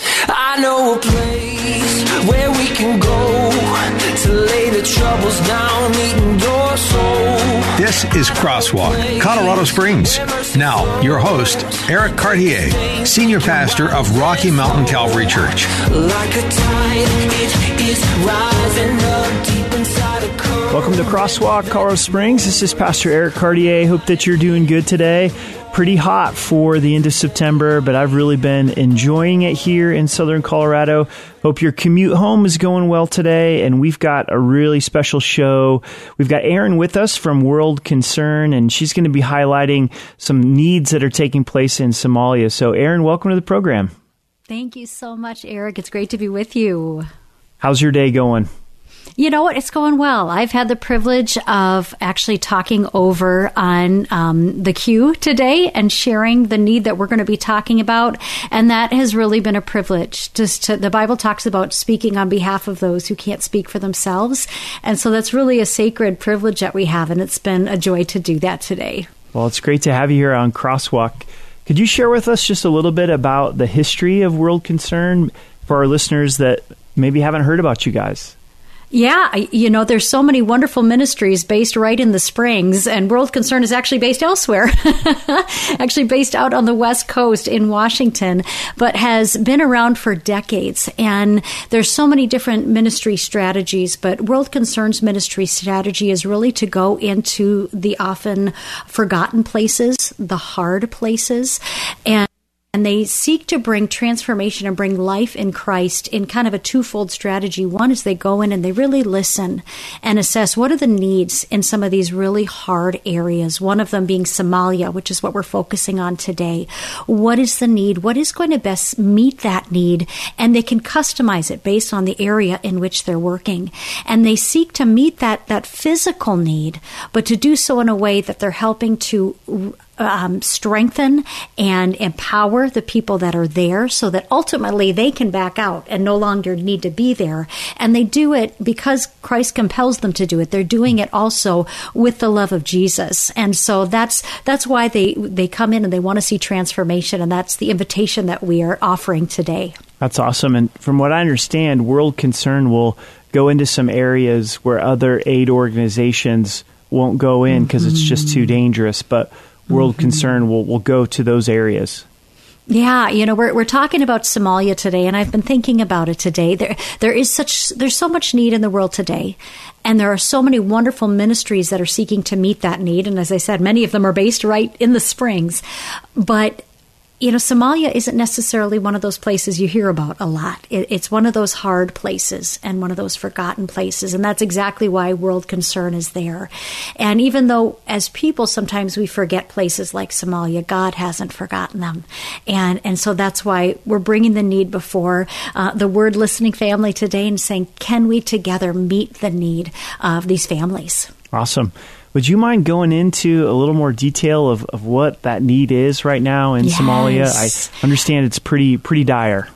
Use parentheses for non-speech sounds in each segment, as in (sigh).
I know a place where we can go to lay the troubles down, meeting your soul. This is Crosswalk, Colorado Springs. Now, your host, Eric Cartier, Senior Pastor of Rocky Mountain Calvary Church. Like Welcome to Crosswalk, Colorado Springs. This is Pastor Eric Cartier. Hope that you're doing good today. Pretty hot for the end of September, but I've really been enjoying it here in southern Colorado. Hope your commute home is going well today, and we've got a really special show. We've got Erin with us from World Concern, and she's going to be highlighting some needs that are taking place in Somalia. So, Erin, welcome to the program. Thank you so much, Eric. It's great to be with you. How's your day going? You know what? It's going well. I've had the privilege of actually talking over on um, the queue today and sharing the need that we're going to be talking about, and that has really been a privilege. Just to, the Bible talks about speaking on behalf of those who can't speak for themselves, and so that's really a sacred privilege that we have, and it's been a joy to do that today. Well, it's great to have you here on Crosswalk. Could you share with us just a little bit about the history of World Concern for our listeners that maybe haven't heard about you guys? Yeah, you know, there's so many wonderful ministries based right in the Springs, and World Concern is actually based elsewhere, (laughs) actually based out on the West Coast in Washington, but has been around for decades. And there's so many different ministry strategies, but World Concern's ministry strategy is really to go into the often forgotten places, the hard places, and and they seek to bring transformation and bring life in Christ in kind of a twofold strategy. One is they go in and they really listen and assess what are the needs in some of these really hard areas. One of them being Somalia, which is what we're focusing on today. What is the need? What is going to best meet that need? And they can customize it based on the area in which they're working. And they seek to meet that, that physical need, but to do so in a way that they're helping to um, strengthen and empower the people that are there so that ultimately they can back out and no longer need to be there. And they do it because Christ compels them to do it. They're doing it also with the love of Jesus. And so that's that's why they they come in and they want to see transformation and that's the invitation that we are offering today. That's awesome. And from what I understand, World Concern will go into some areas where other aid organizations won't go in because mm-hmm. it's just too dangerous. But world mm-hmm. concern will, will go to those areas. Yeah, you know, we're we're talking about Somalia today, and I've been thinking about it today. There there is such there's so much need in the world today, and there are so many wonderful ministries that are seeking to meet that need. And as I said, many of them are based right in the Springs, but you know, Somalia isn't necessarily one of those places you hear about a lot. It, it's one of those hard places and one of those forgotten places. And that's exactly why world concern is there. And even though as people sometimes we forget places like Somalia, God hasn't forgotten them. And, and so that's why we're bringing the need before uh, the word listening family today and saying, can we together meet the need of these families? Awesome. Would you mind going into a little more detail of, of what that need is right now in yes. Somalia? I understand it's pretty pretty dire.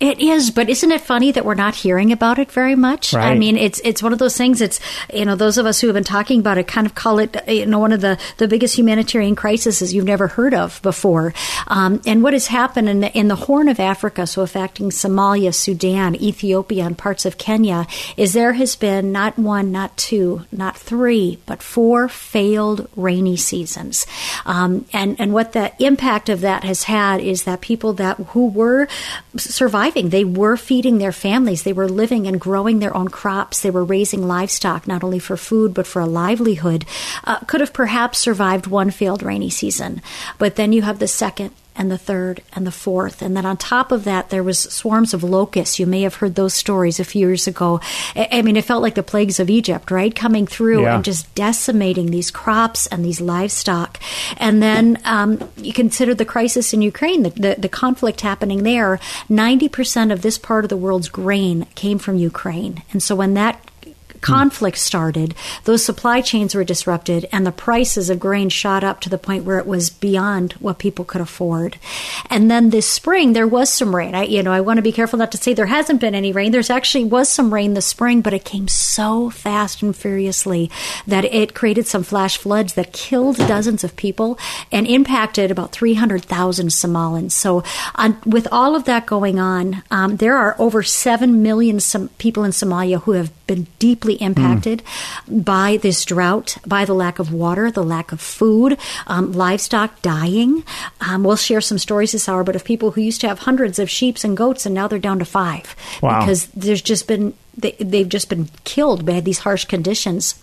It is, but isn't it funny that we're not hearing about it very much? Right. I mean, it's it's one of those things. It's you know those of us who have been talking about it kind of call it you know one of the the biggest humanitarian crises you've never heard of before. Um, and what has happened in the, in the Horn of Africa, so affecting Somalia, Sudan, Ethiopia, and parts of Kenya, is there has been not one, not two, not three, but four failed rainy seasons. Um, and and what the impact of that has had is that people that who were surviving They were feeding their families. They were living and growing their own crops. They were raising livestock, not only for food, but for a livelihood. Uh, could have perhaps survived one failed rainy season. But then you have the second and the third and the fourth. And then on top of that, there was swarms of locusts. You may have heard those stories a few years ago. I mean, it felt like the plagues of Egypt, right? Coming through yeah. and just decimating these crops and these livestock. And then um, you consider the crisis in Ukraine, the, the, the conflict happening there. 90% of this part of the world's grain came from Ukraine. And so when that conflict started, those supply chains were disrupted, and the prices of grain shot up to the point where it was beyond what people could afford. And then this spring, there was some rain. I, you know, I want to be careful not to say there hasn't been any rain. There's actually was some rain this spring, but it came so fast and furiously that it created some flash floods that killed dozens of people and impacted about 300,000 Somalins. So, on, with all of that going on, um, there are over 7 million some people in Somalia who have been deeply impacted mm. by this drought, by the lack of water, the lack of food, um, livestock dying. Um, we'll share some stories this hour, but of people who used to have hundreds of sheep and goats and now they're down to five wow. because there's just been they, they've just been killed by these harsh conditions.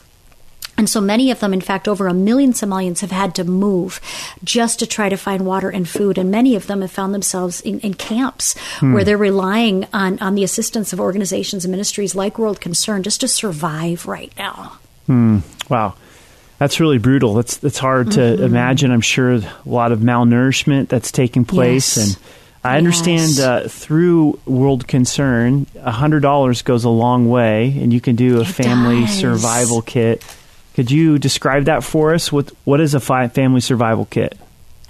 And so many of them, in fact, over a million Somalians have had to move just to try to find water and food. And many of them have found themselves in, in camps hmm. where they're relying on, on the assistance of organizations and ministries like World Concern just to survive right now. Hmm. Wow. That's really brutal. That's that's hard to mm-hmm. imagine. I'm sure a lot of malnourishment that's taking place, yes. and I understand yes. uh, through World Concern, hundred dollars goes a long way, and you can do a it family does. survival kit could you describe that for us? What what is a family survival kit?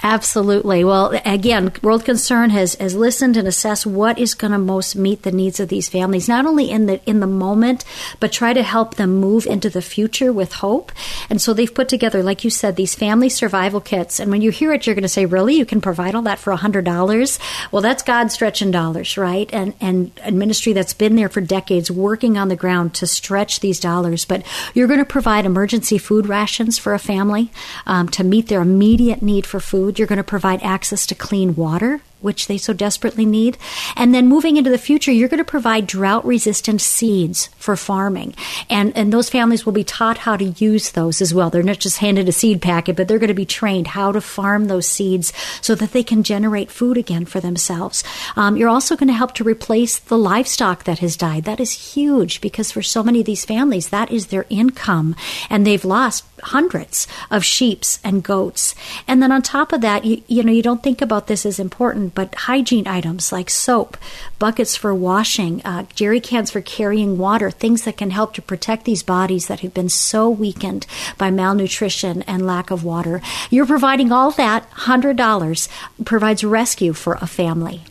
Absolutely. Well, again, World Concern has, has listened and assessed what is going to most meet the needs of these families, not only in the in the moment, but try to help them move into the future with hope. And so they've put together, like you said, these family survival kits. And when you hear it, you're going to say, "Really? You can provide all that for hundred dollars?" Well, that's God stretching dollars, right? And and a ministry that's been there for decades, working on the ground to stretch these dollars. But you're going to provide emergency food rations for a family um, to meet their immediate need for food food. You're going to provide access to clean water which they so desperately need. And then moving into the future, you're going to provide drought resistant seeds for farming. And, and those families will be taught how to use those as well. They're not just handed a seed packet, but they're going to be trained how to farm those seeds so that they can generate food again for themselves. Um, you're also going to help to replace the livestock that has died. That is huge because for so many of these families, that is their income. And they've lost hundreds of sheeps and goats. And then on top of that, you, you know, you don't think about this as important, but hygiene items like soap, buckets for washing, uh, jerry cans for carrying water, things that can help to protect these bodies that have been so weakened by malnutrition and lack of water. You're providing all that, $100 provides rescue for a family.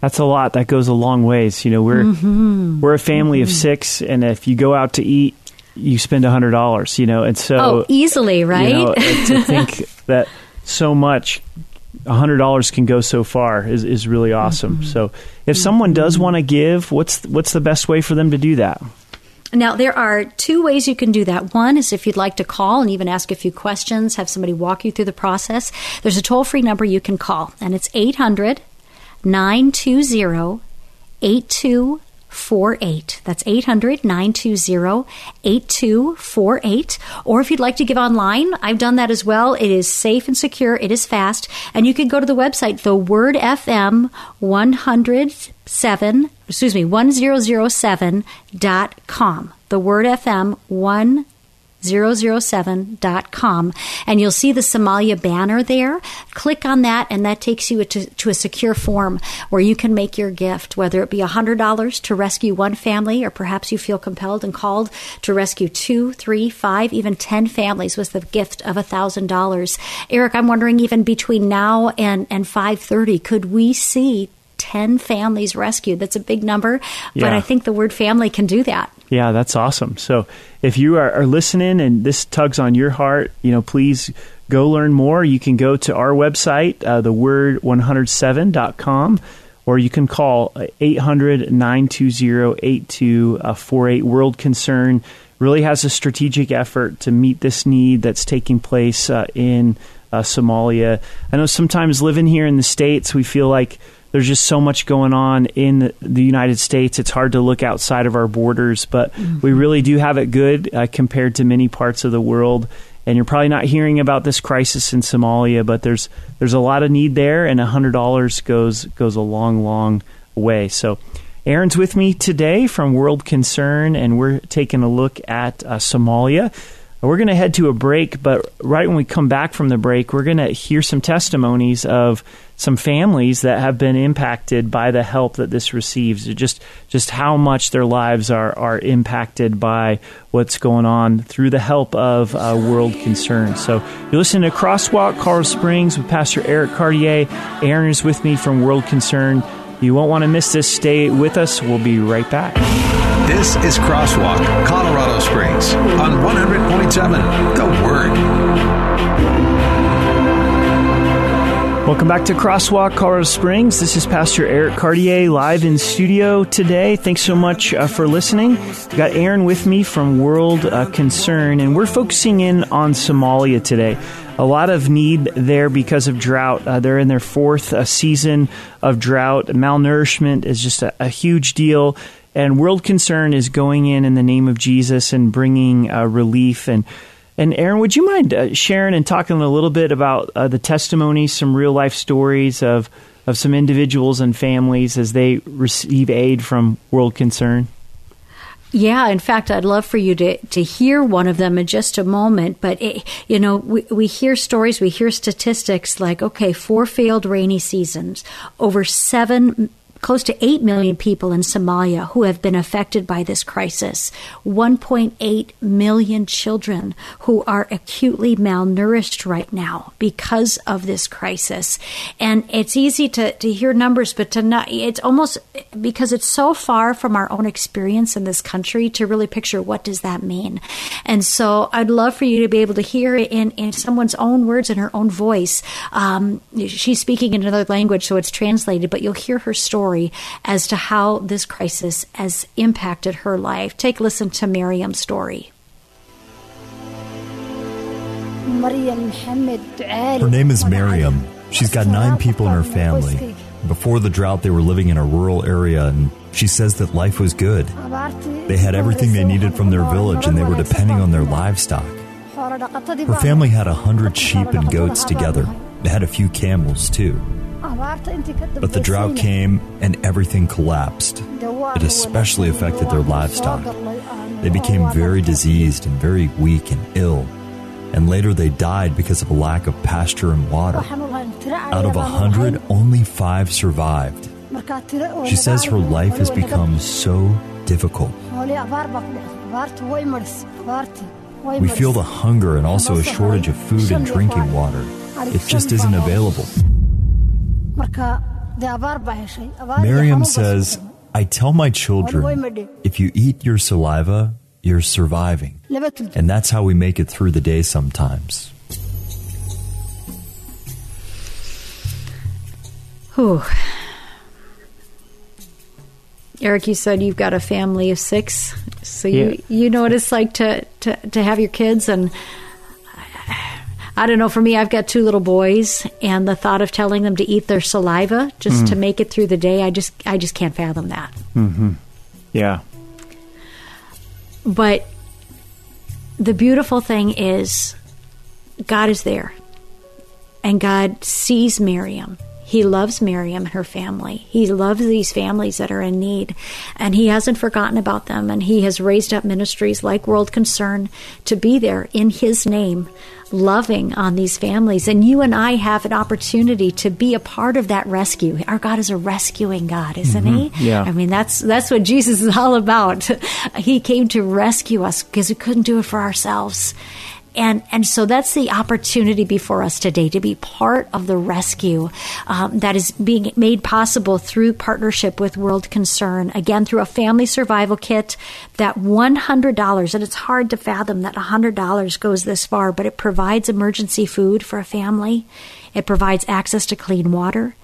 That's a lot. That goes a long ways. You know, we're mm-hmm. we're a family mm-hmm. of six, and if you go out to eat, you spend a hundred dollars. You know, and so oh, easily, right? You know, to think (laughs) that so much $100 can go so far is, is really awesome. Mm-hmm. So if someone does mm-hmm. want to give, what's what's the best way for them to do that? Now, there are two ways you can do that. One is if you'd like to call and even ask a few questions, have somebody walk you through the process. There's a toll free number you can call, and it's 800 920 8248. That's 800 920 8248. Or if you'd like to give online, I've done that as well. It is safe and secure, it is fast. And you can go to the website, the Word FM 107, excuse me, 1007.com. The Word FM 1 007.com and you'll see the Somalia banner there. Click on that and that takes you to, to, a secure form where you can make your gift, whether it be $100 to rescue one family or perhaps you feel compelled and called to rescue two, three, five, even 10 families with the gift of $1,000. Eric, I'm wondering even between now and, and 530, could we see 10 families rescued. That's a big number, yeah. but I think the word family can do that. Yeah, that's awesome. So if you are, are, listening and this tugs on your heart, you know, please go learn more. You can go to our website, uh, theword107.com, or you can call 800 920 8248. World Concern really has a strategic effort to meet this need that's taking place uh, in uh, Somalia. I know sometimes living here in the States, we feel like there's just so much going on in the United States. It's hard to look outside of our borders, but mm-hmm. we really do have it good uh, compared to many parts of the world. and you're probably not hearing about this crisis in Somalia, but there's there's a lot of need there, and hundred dollars goes goes a long, long way. So. Erin's with me today from World Concern, and we're taking a look at uh, Somalia. We're going to head to a break, but right when we come back from the break, we're going to hear some testimonies of some families that have been impacted by the help that this receives. Just just how much their lives are are impacted by what's going on through the help of uh, World Concern. So you're listening to Crosswalk Carl Springs with Pastor Eric Cartier. Erin is with me from World Concern. You won't want to miss this. Stay with us. We'll be right back. This is Crosswalk, Colorado Springs on 100.7 The Word. Welcome back to Crosswalk Colorado Springs. This is Pastor Eric Cartier live in studio today. Thanks so much uh, for listening. We've got Erin with me from World uh, Concern, and we're focusing in on Somalia today. A lot of need there because of drought. Uh, they're in their fourth uh, season of drought. Malnourishment is just a, a, huge deal. And World Concern is going in in the name of Jesus and bringing uh, relief and and Erin, would you mind uh, sharing and talking a little bit about uh, the testimonies, some real life stories of of some individuals and families as they receive aid from World Concern? Yeah, in fact, I'd love for you to, to hear one of them in just a moment. But, it, you know, we, we hear stories, we hear statistics like, okay, four failed rainy seasons, over seven close to 8 million people in Somalia who have been affected by this crisis, 1.8 million children who are acutely malnourished right now because of this crisis. And it's easy to, to hear numbers, but to not, it's almost because it's so far from our own experience in this country to really picture what does that mean. And so I'd love for you to be able to hear it in, in someone's own words, in her own voice. Um, she's speaking in another language, so it's translated, but you'll hear her story story as to how this crisis has impacted her life. Take a listen to Miriam's story. Her name is Miriam. She's got nine people in her family. Before the drought, they were living in a rural area, and she says that life was good. They had everything they needed from their village, and they were depending on their livestock. Her family had a hundred sheep and goats together. They had a few camels, too. But the drought came and everything collapsed. It especially affected their livestock. They became very diseased and very weak and ill. And later they died because of a lack of pasture and water. Out of a hundred, only five survived. She says her life has become so difficult. We feel the hunger and also a shortage of food and drinking water. It just isn't available. Miriam says, I tell my children, if you eat your saliva, you're surviving. And that's how we make it through the day sometimes. Whew. Eric, you said you've got a family of six, so you yeah. you know what it's like to, to, to have your kids and I don't know. For me, I've got two little boys, and the thought of telling them to eat their saliva just mm. to make it through the day, I just, I just can't fathom that. Mm-hmm. Yeah. But the beautiful thing is, God is there, and God sees Miriam. He loves Miriam and her family. He loves these families that are in need, and He hasn't forgotten about them. And He has raised up ministries like World Concern to be there in His name loving on these families. And you and I have an opportunity to be a part of that rescue. Our God is a rescuing God, isn't mm-hmm. He? Yeah. I mean, that's that's what Jesus is all about. (laughs) he came to rescue us because we couldn't do it for ourselves. And, and so that's the opportunity before us today to be part of the rescue um, that is being made possible through partnership with World Concern. Again, through a family survival kit, that $100, and it's hard to fathom that $100 goes this far, but it provides emergency food for a family. It provides access to clean water.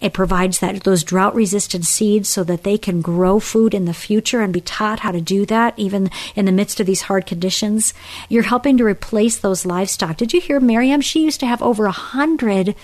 It provides that those drought resistant seeds so that they can grow food in the future and be taught how to do that even in the midst of these hard conditions. You're helping to replace those livestock. Did you hear Miriam? She used to have over a hundred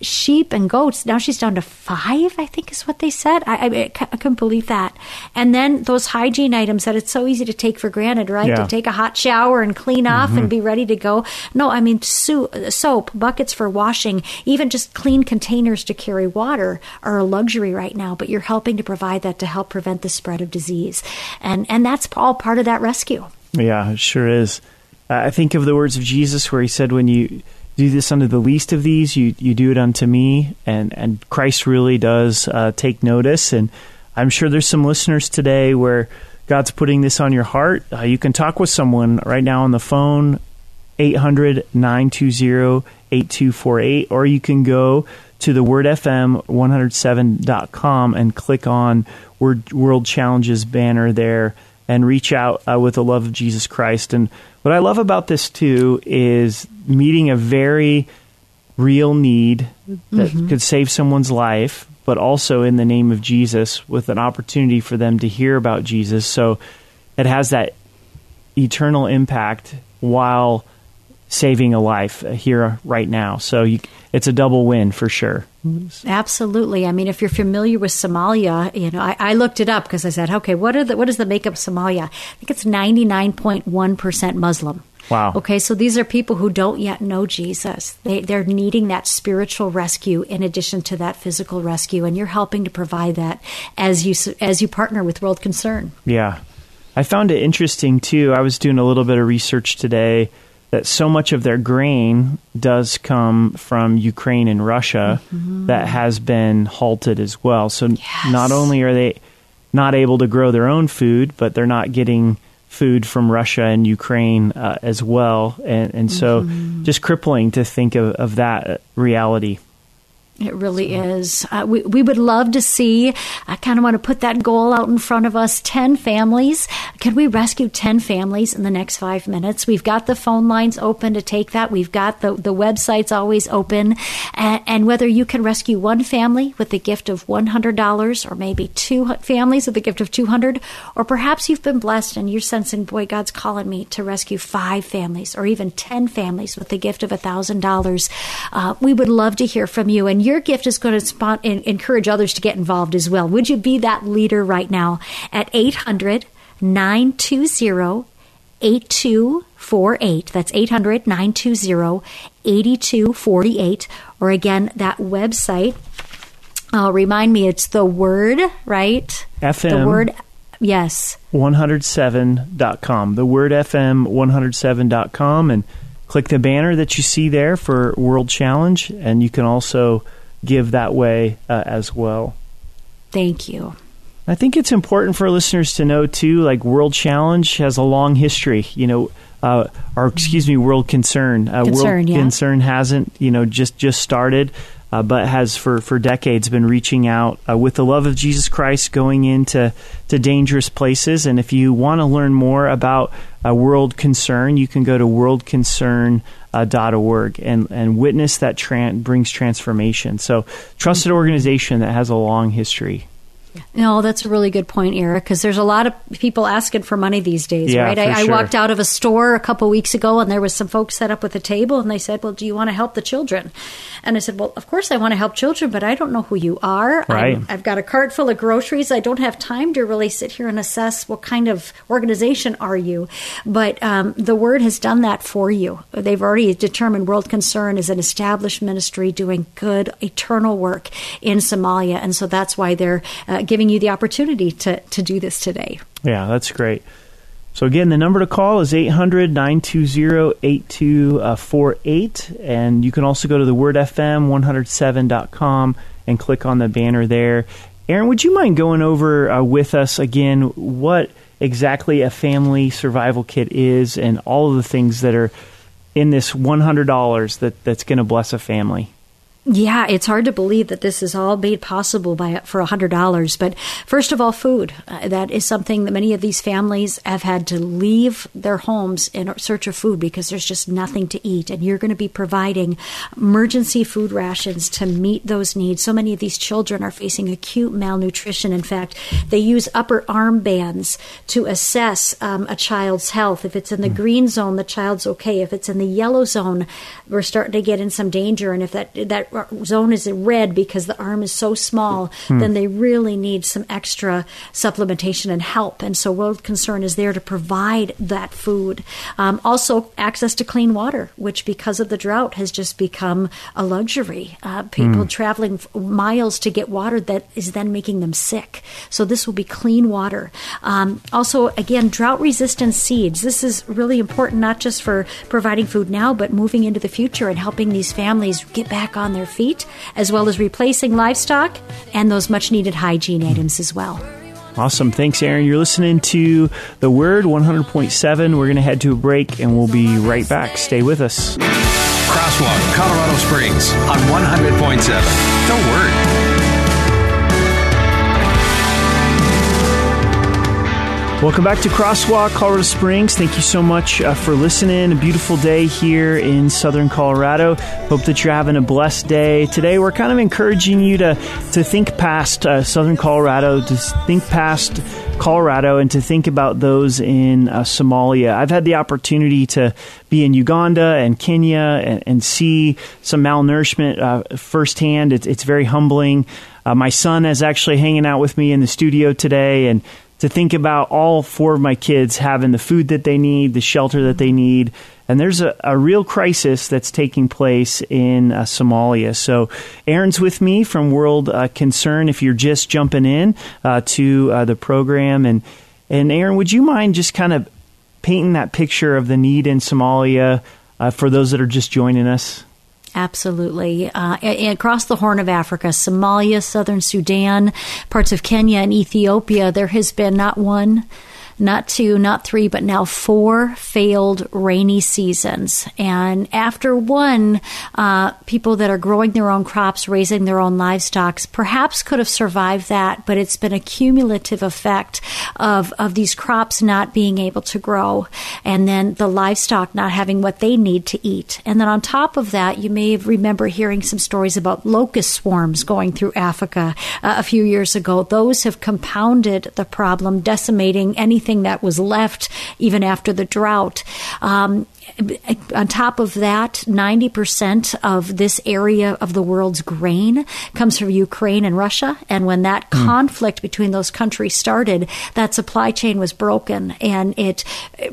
sheep and goats. Now she's down to five, I think is what they said. I, I, I couldn't believe that. And then those hygiene items that it's so easy to take for granted, right? Yeah. To take a hot shower and clean off Mm-hmm. and be ready to go. No, I mean, so, soap, buckets for washing, even just clean containers to carry water are a luxury right now, but you're helping to provide that to help prevent the spread of disease. And, and that's all part of that rescue. Yeah, it sure is. Uh, I think of the words of Jesus where he said, When you do this unto the least of these, you, you do it unto me. And, and Christ really does uh, take notice. And I'm sure there's some listeners today where God's putting this on your heart. Uh, you can talk with someone right now on the phone, 800 920 8248, or you can go to the Word FM 107.com and click on Word, World Challenges banner there and reach out uh, with the love of Jesus Christ. And what I love about this too is meeting a very real need that could save someone's life, but also in the name of Jesus with an opportunity for them to hear about Jesus. So it has that eternal impact while saving a life uh, here uh, right now. So you, it's a double win for sure. Absolutely. I mean, if you're familiar with Somalia, you know, I, I looked it up because I said, okay, what are the, what is the makeup of Somalia? I think it's 99.1% Muslim. Wow. Okay, so these are people who don't yet know Jesus. They, they're needing that spiritual rescue in addition to that physical rescue, and you're helping to provide that as you as you partner with World Concern. Yeah. I found it interesting too. I was doing a little bit of research today that so much of their grain does come from Ukraine and Russia mm-hmm. that has been halted as well. So not only are they not able to grow their own food, but they're not getting food from Russia and Ukraine uh, as well. And, and so mm-hmm. just crippling to think of, of that uh, reality. It really is. Uh, we, we would love to see, I kind of want to put that goal out in front of us 10 families. Can we rescue 10 families in the next five minutes? We've got the phone lines open to take that. We've got the, the websites always open. And, and whether you can rescue one family with the gift of $100 or maybe two families with the gift of 200 or perhaps you've been blessed and you're sensing, boy, God's calling me to rescue five families or even 10 families with the gift of $1,000. Uh, we would love to hear from you. And your gift is going to spot, in, encourage others to get involved as well. Would you be that leader right now at 800 920 8248? That's 800 920 8248. Or again, that website. Uh, remind me, it's the word, right? FM. The word, yes. 107.com. The word FM 107.com and click the banner that you see there for World Challenge and you can also give that way uh, as well. Thank you. I think it's important for listeners to know too like World Challenge has a long history, you know, uh, or excuse me, World Concern. Uh, Concern, World yeah. Concern hasn't, you know, just just started. Uh, but has for, for decades been reaching out uh, with the love of Jesus Christ, going into to dangerous places. And if you want to learn more about uh, World Concern, you can go to worldconcern.org and, and witness that tran- brings transformation. So, trusted organization that has a long history. No, that's a really good point, Eric, because there's a lot of people asking for money these days, Yeah, right? I, I walked out of a store a couple weeks ago and there was some folks set up with a table and they said, Well, do you want to help the children? And I said, Well, of course I want to help children, but I don't know who you are. Right. I'm- I've got a cart full of groceries. I don't have time to really sit here and assess what kind of organization are you. But um, the Word has done that for you. They've already determined World Concern is an established ministry doing good, eternal work in Somalia. And so that's why they're uh, giving you the opportunity to, to do this today. Yeah, that's great. So again, the number to call is 800-920-8248 and you can also go to the word FM 107.com and click on the banner there. Erin, would you mind going over uh, with us again what exactly a family survival kit is and all of the things that are in this $100 that that's going to bless a family? Yeah, it's hard to believe that this is all made possible by for a hundred dollars. But first of all, food. Uh, that is something that many of these families have had to leave their homes in search of food because there's just nothing to eat. And you're going to be providing emergency food rations to meet those needs. So many of these children are facing acute malnutrition. In fact, they use upper arm bands to assess um, a child's health. If it's in the green zone, the child's okay. If it's in the yellow zone, we're starting to get in some danger. And if that that zone is red because the arm is so small, hmm. then they really need some extra supplementation and help. And so World Concern is there to provide that food. Um, also, access to clean water, which because of the drought has just become a luxury. Uh, people hmm. traveling miles to get water that is then making them sick. So this will be clean water. Um, also, again, drought resistant seeds. This is really important, not just for providing food now, but moving into the future and helping these families get back on their feet, as well as replacing livestock and those much needed hygiene items as well. Awesome. Thanks, Erin. You're listening to The Word 100.7. We're going to head to a break and we'll be right back. Stay with us. Crosswalk, Colorado Springs on 100.7. The Word. Welcome back to Crosswalk, Colorado Springs. Thank you so much uh, for listening. A beautiful day here in southern Colorado. Hope that you're having a blessed day. Today, we're kind of encouraging you to, to think past uh, southern Colorado, to think past Colorado, and to think about those in uh, Somalia. I've had the opportunity to be in Uganda and Kenya and, and see some malnourishment uh, firsthand. It's, it's very humbling. Uh, my son is actually hanging out with me in the studio today, and to think about all four of my kids having the food that they need, the shelter that they need. And there's a, a real crisis that's taking place in uh, Somalia. So, Erin's with me from World uh, Concern. If you're just jumping in uh, to uh, the program, and and Erin, would you mind just kind of painting that picture of the need in Somalia uh, for those that are just joining us? Absolutely. Uh, across the Horn of Africa, Somalia, southern Sudan, parts of Kenya and Ethiopia, there has been not one not two, not three, but now four failed rainy seasons. And after one, uh, people that are growing their own crops, raising their own livestock, perhaps could have survived that, but it's been a cumulative effect of, of these crops not being able to grow and then the livestock not having what they need to eat. And then on top of that, you may remember hearing some stories about locust swarms going through Africa uh, a few years ago. Those have compounded the problem, decimating anything anything that was left even after the drought. Um, on top of that, 90% of this area of the world's grain comes from Ukraine and Russia. And when that mm. conflict between those countries started, that supply chain was broken and it,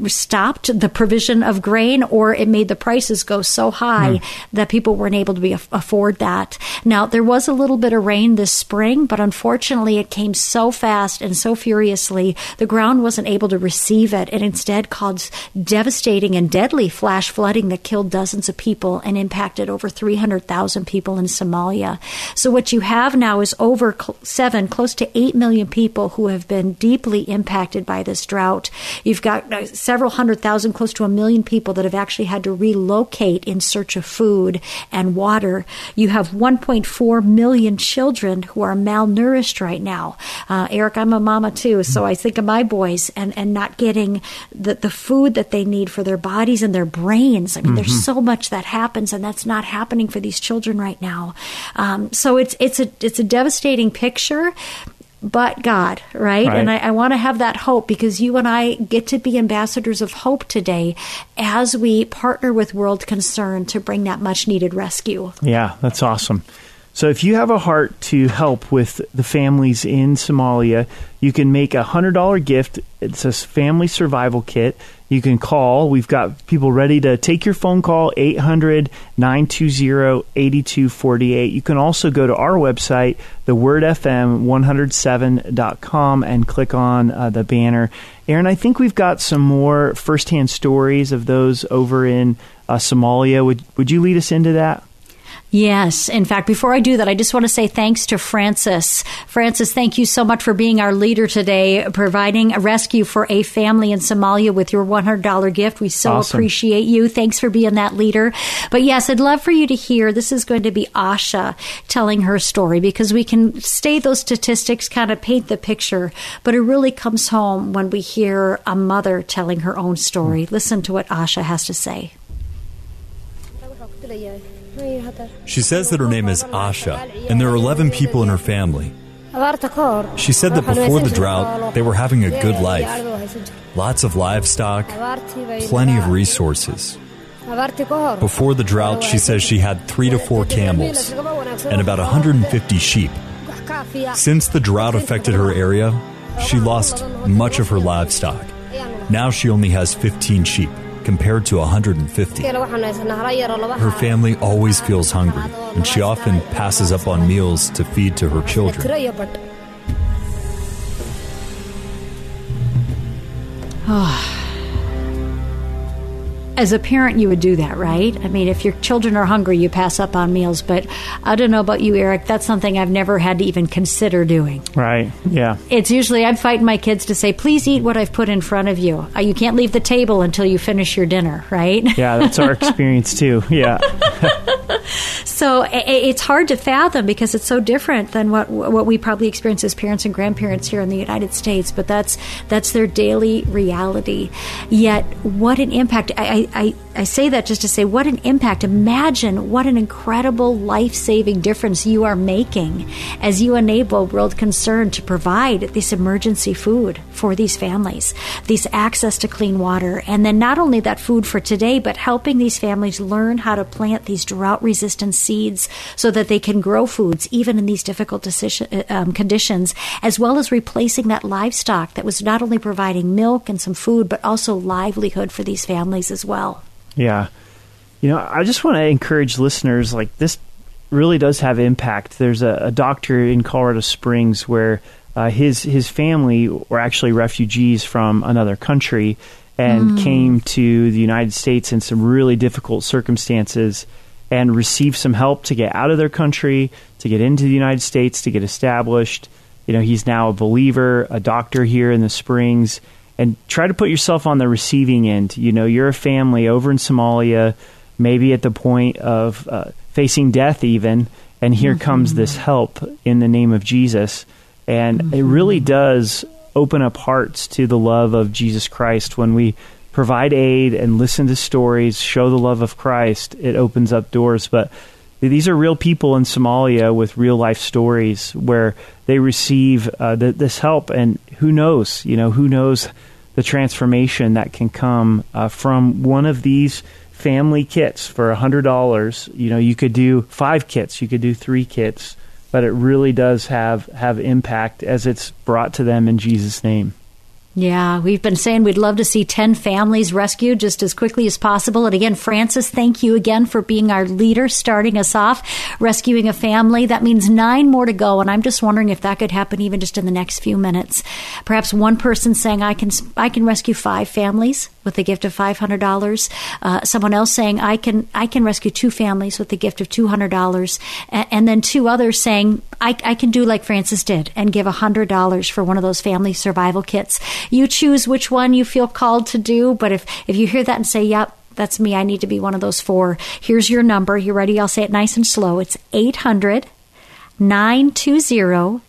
stopped the provision of grain or it made the prices go so high mm. that people weren't able to be, afford that. Now, there was a little bit of rain this spring, but unfortunately it came so fast and so furiously, the ground wasn't able to receive it and instead caused devastating and deadly flash flooding that killed dozens of people and impacted over 300,000 people in Somalia. So what you have now is over seven, close to 8 million people who have been deeply impacted by this drought. You've got uh, several hundred thousand, close to a million people that have actually had to relocate in search of food and water. You have 1.4 million children who are malnourished right now. Uh, Eric, I'm a mama too, so I think of my boys and, and not getting the, the food that they need for their bodies and their brains. I mean, mm-hmm. there's so much that happens, and that's not happening for these children right now. Um, so it's it's a it's a devastating picture but God, right? right. And I, I want to have that hope because you and I get to be ambassadors of hope today as we partner with World Concern to bring that much needed rescue. Yeah, that's awesome. So if you have a heart to help with the families in Somalia, you can make a $100 gift. It's a family survival kit. You can call. We've got people ready to take your phone call, 800 920 8248. You can also go to our website, thewordfm107.com, and click on uh, the banner. Erin, I think we've got some more firsthand stories of those over in uh, Somalia. Would, would you lead us into that? Yes. In fact, before I do that, I just want to say thanks to Francis. Francis, thank you so much for being our leader today, providing a rescue for a family in Somalia with your $100 gift. We so awesome. appreciate you. Thanks for being that leader. But yes, I'd love for you to hear this is going to be Asha telling her story because we can stay those statistics, kind of paint the picture, but it really comes home when we hear a mother telling her own story. Mm. Listen to what Asha has to say. She says that her name is Asha, and there are 11 people in her family. She said that before the drought, they were having a good life. Lots of livestock, plenty of resources. Before the drought, she says she had three to four camels and about 150 sheep. Since the drought affected her area, she lost much of her livestock. Now she only has 15 sheep compared to 150. Her family always feels hungry, and she often passes up on meals to feed to her children. Ah. As a parent, you would do that, right? I mean, if your children are hungry, you pass up on meals. But I don't know about you, Eric. That's something I've never had to even consider doing. Right. Yeah. It's usually I'm fighting my kids to say, please eat what I've put in front of you. Uh, You can't leave the table until you finish your dinner, right? Yeah, that's our (laughs) experience too. Yeah. (laughs) So it's hard to fathom because it's so different than what what we probably experience as parents and grandparents here in the United States. But that's that's their daily reality. Yet, what an impact! I I, I, I say that just to say what an impact. Imagine what an incredible life saving difference you are making as you enable World Concern to provide this emergency food for these families, this access to clean water, and then not only that food for today, but helping these families learn how to plant these drought resistant seeds so that they can grow foods even in these difficult decision, uh, um, conditions, as well as replacing that livestock that was not only providing milk and some food, but also livelihood for these families as well. Yeah. You know, I just want to encourage listeners like this really does have impact. There's a, a doctor in Colorado Springs where uh, his his family were actually refugees from another country and came to the United States in some really difficult circumstances and received some help to get out of their country, to get into the United States, to get established. You know, he's now a believer, a doctor here in the Springs, and try to put yourself on the receiving end. You know, you're a family over in Somalia, maybe at the point of uh, facing death, even, and here comes this help in the name of Jesus. And it really does open up hearts to the love of Jesus Christ when we provide aid and listen to stories, show the love of Christ. It opens up doors, but these are real people in Somalia with real life stories where they receive uh, th- this help, and who knows? You know, who knows the transformation that can come uh, from one of these family kits for a hundred dollars. You know, you could do five kits, you could do three kits, but it really does have have impact as it's brought to them in Jesus' name. Yeah, we've been saying we'd love to see 10 families rescued just as quickly as possible. And again, Francis, thank you again for being our leader, starting us off, rescuing a family. That means nine more to go. And I'm just wondering if that could happen even just in the next few minutes. Perhaps one person saying, I can, I can rescue five families with a gift of $500. Uh, someone else saying, I can, I can rescue two families with the gift of $200. And, and then two others saying, I, I can do like Francis did and give $100 for one of those family survival kits. You choose which one you feel called to do, but if, if you hear that and say, yep, that's me, I need to be one of those four, here's your number. You ready? I'll say it nice and slow. It's 800 920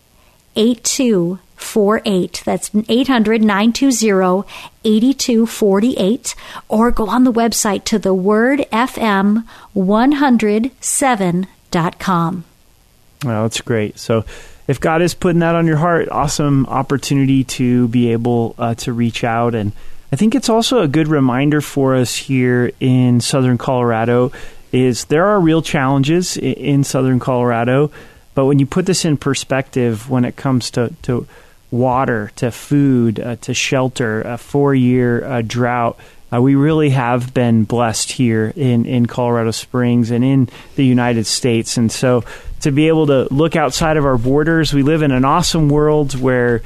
8248. That's 800 920 8248. Or go on the website to the word FM 107.com. Well, that's great. So, if God is putting that on your heart, awesome opportunity to be able uh, to reach out. And I think it's also a good reminder for us here in Southern Colorado is there are real challenges i- in Southern Colorado, but when you put this in perspective, when it comes to, to water, to food, uh, to shelter, a four-year uh, drought, uh, we really have been blessed here in, in Colorado Springs and in the United States. And so to be able to look outside of our borders, we live in an awesome world where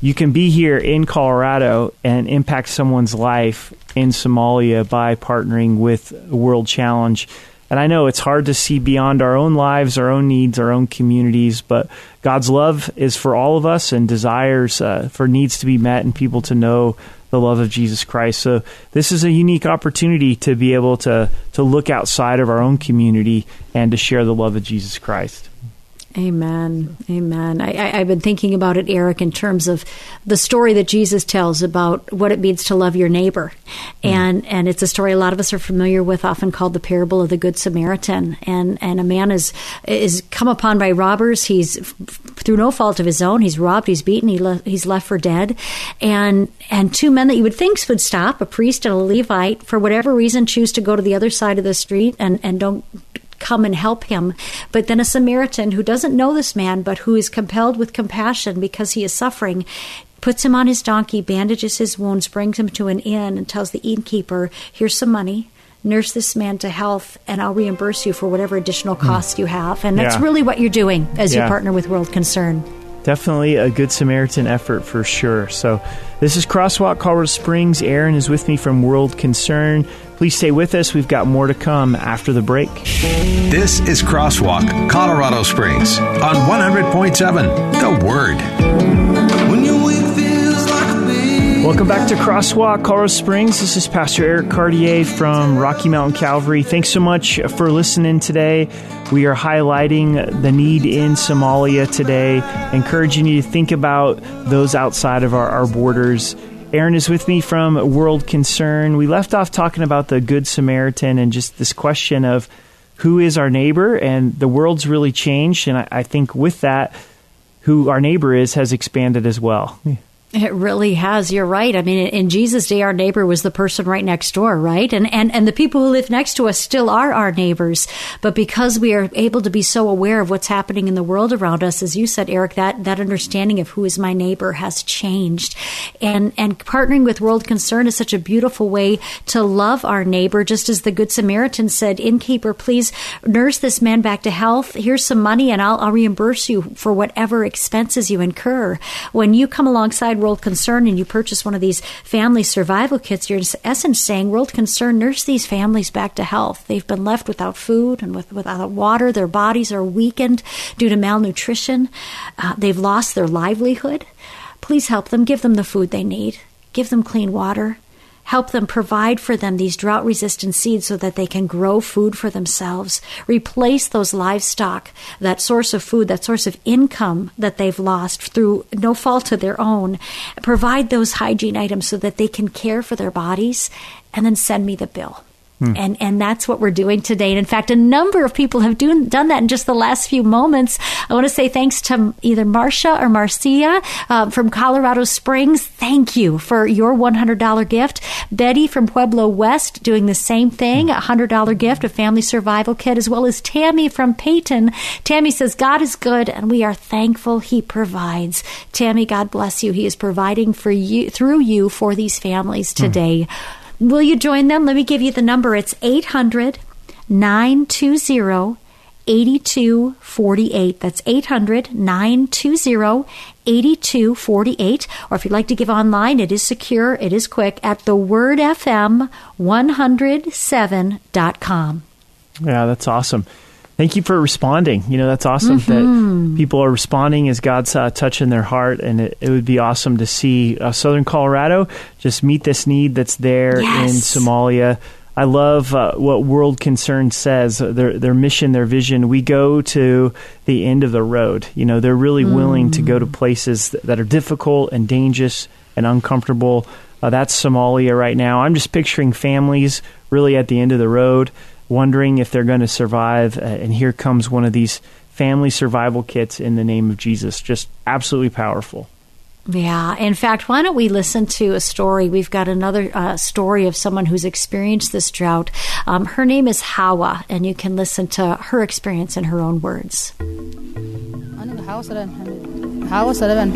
you can be here in Colorado and impact someone's life in Somalia by partnering with World Challenge. And I know it's hard to see beyond our own lives, our own needs, our own communities, but God's love is for all of us and desires uh, for needs to be met and people to know the love of Jesus Christ. So this is a unique opportunity to be able to to look outside of our own community and to share the love of Jesus Christ. Amen. Amen. I, have been thinking about it, Eric, in terms of the story that Jesus tells about what it means to love your neighbor, mm. and and it's a story a lot of us are familiar with, often called the parable of the Good Samaritan. And and a man is is come upon by robbers. He's through no fault of his own. He's robbed. He's beaten. He le- he's left for dead. And and two men that you would think would stop, a priest and a Levite, for whatever reason, choose to go to the other side of the street and and don't come and help him. But then a Samaritan who doesn't know this man, but who is compelled with compassion because he is suffering, puts him on his donkey, bandages his wounds, brings him to an inn, and tells the innkeeper, Here's some money. Nurse this man to health, and I'll reimburse you for whatever additional hmm. cost you have. And that's yeah. really what you're doing as yeah. you partner with World Concern. Definitely a good Samaritan effort for sure. So, this is Crosswalk Colorado Springs. Erin is with me from World Concern. Please stay with us. We've got more to come after the break. This is Crosswalk Colorado Springs on 100.7 The Word. Welcome back to Crosswalk, Colorado Springs. This is Pastor Eric Cartier from Rocky Mountain Calvary. Thanks so much for listening today. We are highlighting the need in Somalia today, encouraging you to think about those outside of our, our borders. Erin is with me from World Concern. We left off talking about the Good Samaritan and just this question of who is our neighbor, and the world's really changed. And I, I think with that, who our neighbor is has expanded as well. It really has. You're right. I mean, in Jesus' day, our neighbor was the person right next door, right? And, and, and the people who live next to us still are our neighbors. But because we are able to be so aware of what's happening in the world around us, as you said, Eric, that, that understanding of who is my neighbor has changed. And, and partnering with World Concern is such a beautiful way to love our neighbor, just as the Good Samaritan said, innkeeper, please nurse this man back to health. Here's some money and I'll, I'll reimburse you for whatever expenses you incur. When you come alongside World Concern and you purchase one of these family survival kits, you're in essence saying, World Concern, nurse these families back to health. They've been left without food and with, without water. Their bodies are weakened due to malnutrition. Uh, they've lost their livelihood. Please help them. Give them the food they need. Give them clean water help them provide for them these drought resistant seeds so that they can grow food for themselves, replace those livestock, that source of food, that source of income that they've lost through no fault of their own, provide those hygiene items so that they can care for their bodies, and then send me the bill. Hmm. And and that's what we're doing today. And in fact, a number of people have do, done that in just the last few moments. I want to say thanks to either Marcia or Marcia uh, from Colorado Springs. Thank you for your $100 gift. Betty from Pueblo West doing the same thing, a $100 gift, a family survival kit, as well as Tammy from Peyton. Tammy says, God is good and we are thankful he provides. Tammy, God bless you. He is providing for you through you for these families hmm. today. Will you join them? Let me give you the number. It's 800 920 8248. That's 800 920 8248. Or if you'd like to give online, it is secure, it is quick at thewordfm107.com. Yeah, that's awesome. Thank you for responding. You know, that's awesome mm-hmm. that people are responding as God's uh, touching their heart. And it, it, would be awesome to see uh, Southern Colorado just meet this need that's there yes. in Somalia. I love uh, what World Concern says, uh, their, their mission, their vision. We go to the end of the road. You know, they're really mm. willing to go to places that are difficult and dangerous and uncomfortable. Uh, that's Somalia right now. I'm just picturing families really at the end of the road wondering if they're going to survive. Uh, and here comes one of these family survival kits in the name of Jesus. Just absolutely powerful. Yeah. In fact, why don't we listen to a story? We've got another uh, story of someone who's experienced this drought. Um, her name is Hawa, and you can listen to her experience in her own words.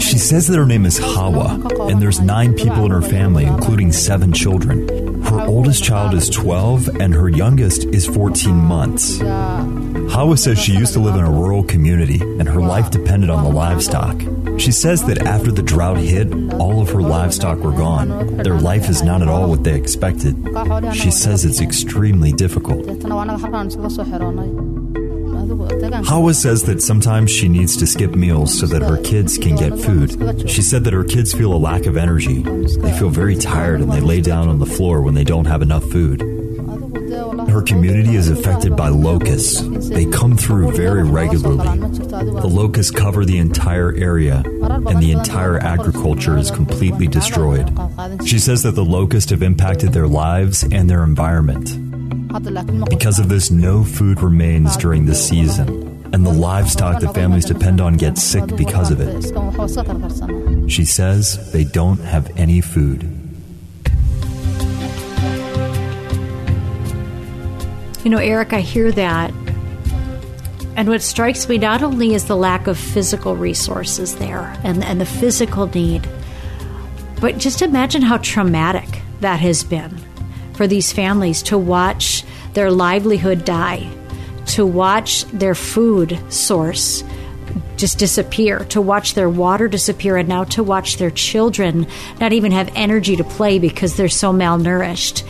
She says that her name is Hawa, and there's nine people in her family, including seven children. Her oldest child is 12, and her youngest is 14 months. Hawa says she used to live in a rural community, and her life depended on the livestock. She says that after the drought hit, all of her livestock were gone. Their life is not at all what they expected. She says it's extremely difficult. Hawa says that sometimes she needs to skip meals so that her kids can get food. She said that her kids feel a lack of energy. They feel very tired and they lay down on the floor when they don't have enough food. Her community is affected by locusts. They come through very regularly. The locusts cover the entire area, and the entire agriculture is completely destroyed. She says that the locusts have impacted their lives and their environment. Because of this, no food remains during the season, and the livestock that families depend on get sick because of it. She says they don't have any food. You know, Eric, I hear that. And what strikes me not only is the lack of physical resources there and, and the physical need, but just imagine how traumatic that has been for these families to watch their livelihood die, to watch their food source just disappear, to watch their water disappear, and now to watch their children not even have energy to play because they're so malnourished.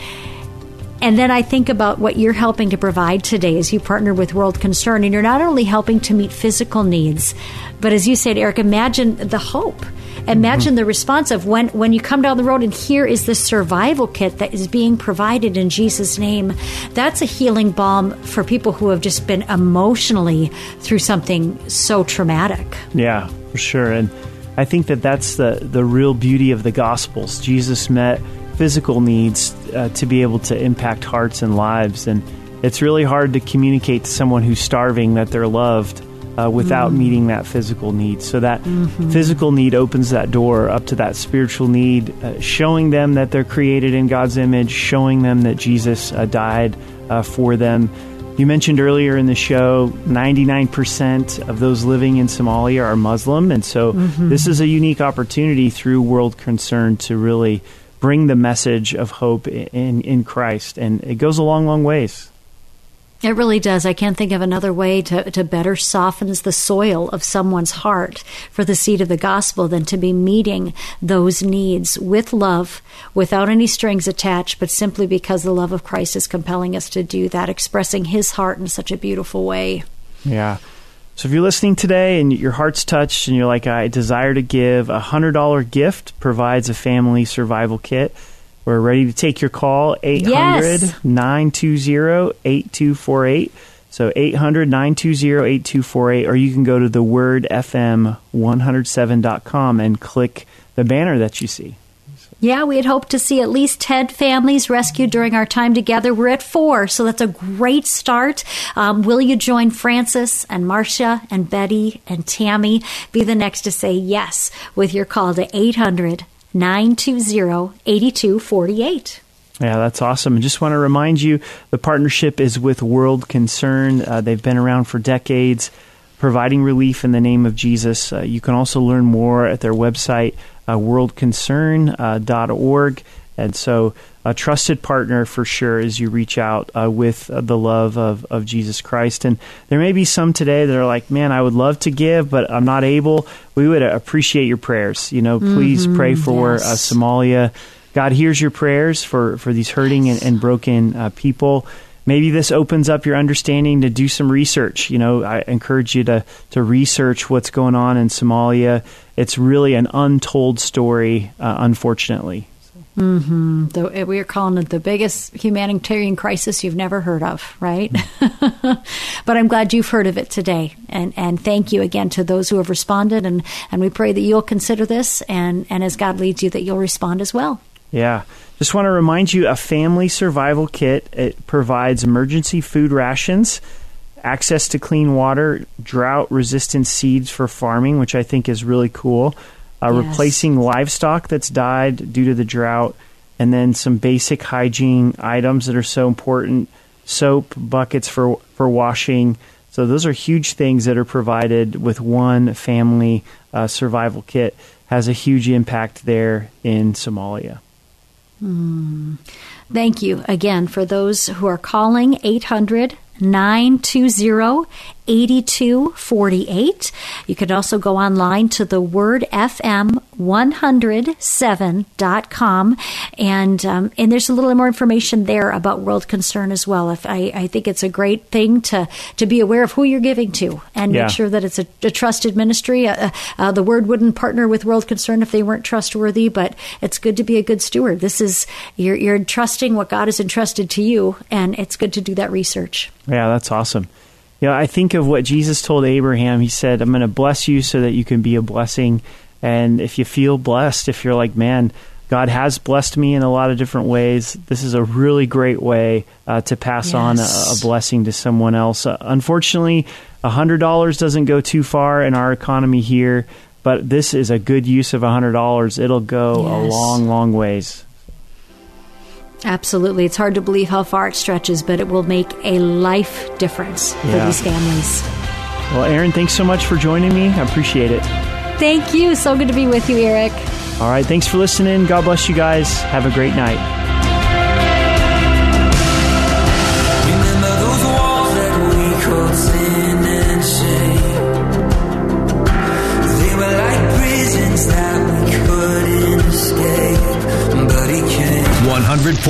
And then I think about what you're helping to provide today as you partner with World Concern. And you're not only helping to meet physical needs, but as you said, Eric, imagine the hope. Imagine mm-hmm. the response of when, when you come down the road and here is this survival kit that is being provided in Jesus' name. That's a healing balm for people who have just been emotionally through something so traumatic. Yeah, for sure. And I think that that's the, the real beauty of the Gospels. Jesus met physical needs uh, to be able to impact hearts and lives. And it's really hard to communicate to someone who's starving that they're loved uh, without mm. meeting that physical need. So that mm-hmm. physical need opens that door up to that spiritual need, uh, showing them that they're created in God's image, showing them that Jesus uh, died uh, for them. You mentioned earlier in the show, 99% of those living in Somalia are Muslim. And so mm-hmm. this is a unique opportunity through World Concern to really bring the message of hope in, in Christ. And it goes a long, long ways. It really does. I can't think of another way to, to better softens the soil of someone's heart for the seed of the gospel than to be meeting those needs with love, without any strings attached, but simply because the love of Christ is compelling us to do that, expressing his heart in such a beautiful way. Yeah. So if you're listening today and your heart's touched and you're like, I desire to give, a $100 gift provides a family survival kit. We're ready to take your call, 800 920 8248. So 800 920 8248, or you can go to the wordfm107.com and click the banner that you see. Yeah, we had hoped to see at least 10 families rescued during our time together. We're at four, so that's a great start. Um, will you join Francis and Marcia and Betty and Tammy? Be the next to say yes with your call to 800 920 8248. Yeah, that's awesome. And just want to remind you the partnership is with World Concern. Uh, they've been around for decades providing relief in the name of Jesus. Uh, you can also learn more at their website, uh, worldconcern.org. And so, a trusted partner for sure as you reach out uh, with uh, the love of, of Jesus Christ. And there may be some today that are like, man, I would love to give, but I'm not able. We would appreciate your prayers. You know, please mm-hmm, pray for uh. Somalia. God hears your prayers for, for these hurting and, and broken uh, people maybe this opens up your understanding to do some research. You know, I encourage you to to research what's going on in Somalia. It's really an untold story, uh, unfortunately. Mm-hmm. The, we are calling it the biggest humanitarian crisis you've never heard of, right? (laughs) but I'm glad you've heard of it today, and and thank you again to those who have responded, and and we pray that you'll consider this, and and as God leads you, that you'll respond as well. Yeah. Just want to remind you a family survival kit. It provides emergency food rations, access to clean water, drought resistant seeds for farming, which I think is really cool, uh, yes. replacing livestock that's died due to the drought, and then some basic hygiene items that are so important soap, buckets for, for washing. So, those are huge things that are provided with one family uh, survival kit. Has a huge impact there in Somalia. Mm. Thank you again for those who are calling 800 920 8248. You can also go online to the word FM 107.com and um, and there's a little more information there about world concern as well if I, I think it's a great thing to to be aware of who you're giving to and Yeah. make sure that it's a, a trusted ministry uh, uh, the word wouldn't partner with world concern if they weren't trustworthy but it's good to be a good steward this is you're, you're trusting what god has entrusted to you and it's good to do that research Yeah, that's awesome. You know, I think of what Jesus told Abraham. He said, I'm going to bless you so that you can be a blessing. And if you feel blessed, if you're like, man, God has blessed me in a lot of different ways, this is a really great way uh, to pass on a, a blessing to someone else. Uh, unfortunately, $100 doesn't go too far in our economy here, but this is a good use of $100. It'll go a long, long ways. Absolutely it's hard to believe how far it stretches but it will make a life difference for these families Well, Erin, thanks so much for joining me. I appreciate it. thank you so good to be with you eric All right, thanks for listening. God bless you guys. Have a great night.